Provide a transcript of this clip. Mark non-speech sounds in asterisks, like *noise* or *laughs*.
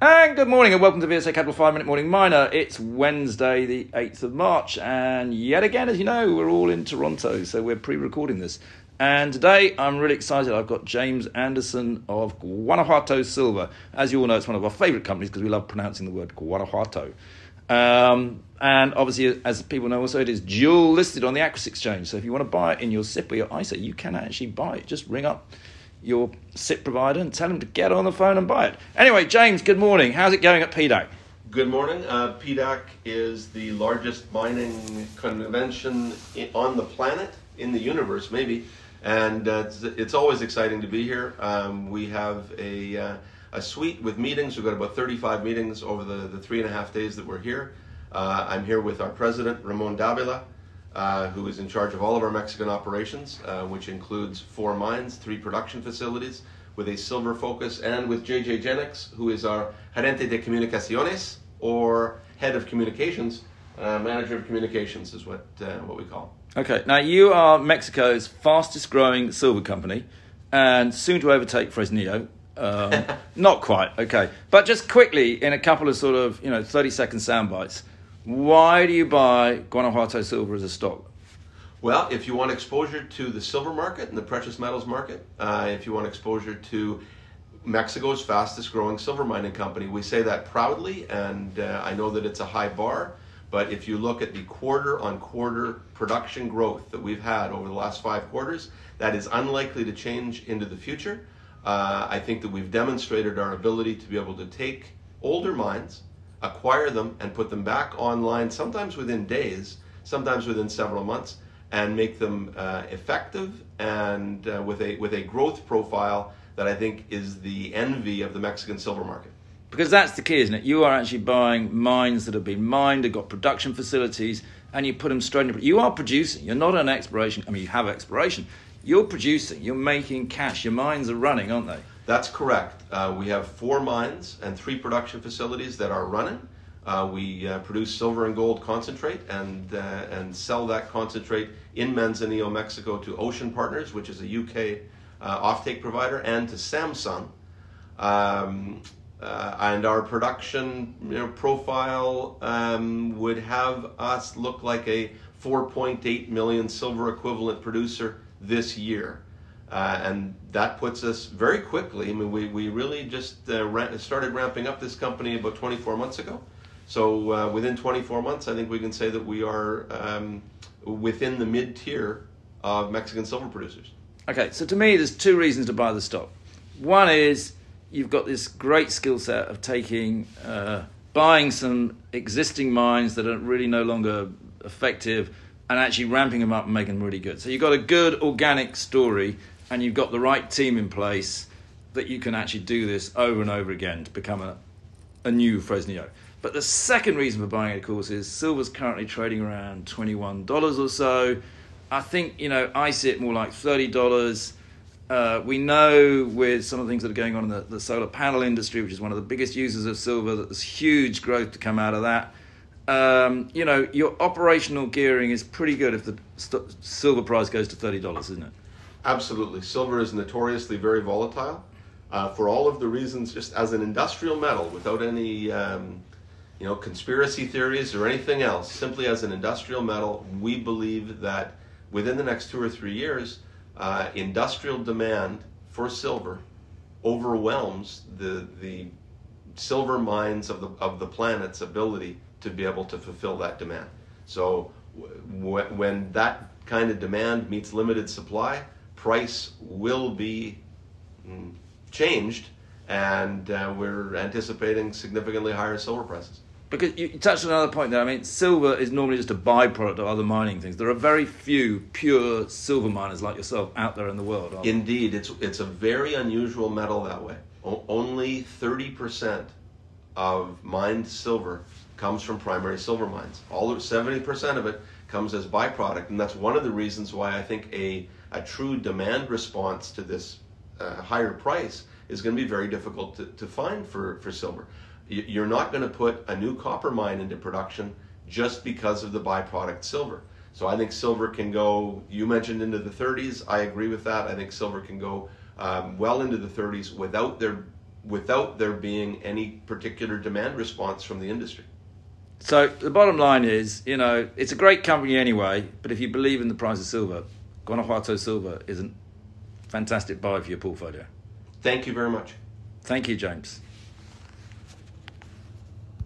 And good morning and welcome to VSA Capital 5 Minute Morning Miner. It's Wednesday, the 8th of March, and yet again, as you know, we're all in Toronto, so we're pre recording this. And today I'm really excited. I've got James Anderson of Guanajuato Silver. As you all know, it's one of our favourite companies because we love pronouncing the word Guanajuato. Um, and obviously, as people know, also it is dual listed on the Aquis Exchange. So if you want to buy it in your SIPP or your ISA, you can actually buy it. Just ring up your SIPP provider and tell them to get on the phone and buy it. Anyway, James, good morning. How's it going at PDAC? Good morning. Uh, PDAC is the largest mining convention on the planet, in the universe, maybe. And uh, it's, it's, always exciting to be here. Um, we have a, uh, a suite with meetings. We've got about 35 meetings over the, the three and a half days that we're here. Uh, I'm here with our president, Ramon Davila uh, who is in charge of all of our Mexican operations, uh, which includes four mines, three production facilities with a silver focus, and with JJ Jennings, who is our gerente de comunicaciones, or head of communications, uh, manager of communications is what, uh, what we call. Okay, now you are Mexico's fastest growing silver company and soon to overtake Fresnillo. Um, *laughs* not quite, okay. But just quickly, in a couple of sort of, you know, 30 second sound bites, why do you buy Guanajuato Silver as a stock? Well, if you want exposure to the silver market and the precious metals market, uh, if you want exposure to Mexico's fastest growing silver mining company, we say that proudly, and uh, I know that it's a high bar. But if you look at the quarter on quarter production growth that we've had over the last five quarters, that is unlikely to change into the future. Uh, I think that we've demonstrated our ability to be able to take older mines acquire them and put them back online, sometimes within days, sometimes within several months, and make them uh, effective and uh, with a with a growth profile that I think is the envy of the Mexican silver market. Because that's the key, isn't it? You are actually buying mines that have been mined, have got production facilities, and you put them straight into. You are producing. You're not an exploration. I mean, you have exploration. You're producing. You're making cash. Your mines are running, aren't they? That's correct. Uh, we have four mines and three production facilities that are running. Uh, we uh, produce silver and gold concentrate and uh, and sell that concentrate in Manzanillo, Mexico, to Ocean Partners, which is a UK uh, offtake provider, and to Samsung. Um, uh, and our production you know, profile um, would have us look like a 4.8 million silver equivalent producer this year. Uh, and that puts us very quickly. I mean, we, we really just uh, started ramping up this company about 24 months ago. So uh, within 24 months, I think we can say that we are um, within the mid tier of Mexican silver producers. Okay, so to me, there's two reasons to buy the stock. One is you've got this great skill set of taking, uh, buying some existing mines that are really no longer effective and actually ramping them up and making them really good. So you've got a good organic story and you've got the right team in place that you can actually do this over and over again to become a, a new Fresnillo. But the second reason for buying it, of course, is silver's currently trading around $21 or so. I think, you know, I see it more like $30. Uh, we know with some of the things that are going on in the, the solar panel industry, which is one of the biggest users of silver, that there's huge growth to come out of that. Um, you know, your operational gearing is pretty good if the st- silver price goes to $30, isn't it? Absolutely. Silver is notoriously very volatile uh, for all of the reasons, just as an industrial metal, without any um, you know conspiracy theories or anything else. Simply as an industrial metal, we believe that within the next two or three years, uh, industrial demand for silver overwhelms the the silver mines of the of the planet's ability to be able to fulfill that demand. So w- when that kind of demand meets limited supply, price will be mm, changed, and uh, we're anticipating significantly higher silver prices. Because you touched on another point there. I mean, silver is normally just a byproduct of other mining things. There are very few pure silver miners like yourself out there in the world. Indeed, it's it's a very unusual metal that way. O- only thirty percent of mined silver comes from primary silver mines. All of seventy percent of it comes as byproduct, and that's one of the reasons why I think a a true demand response to this uh, higher price is going to be very difficult to, to find for, for silver. You're not going to put a new copper mine into production just because of the byproduct silver. So I think silver can go, you mentioned into the 30s. I agree with that. I think silver can go um, well into the 30s without there without there being any particular demand response from the industry. So the bottom line is, you know, it's a great company anyway, but if you believe in the price of silver, Guanajuato Silver is a fantastic buy for your portfolio. Thank you very much. Thank you, James.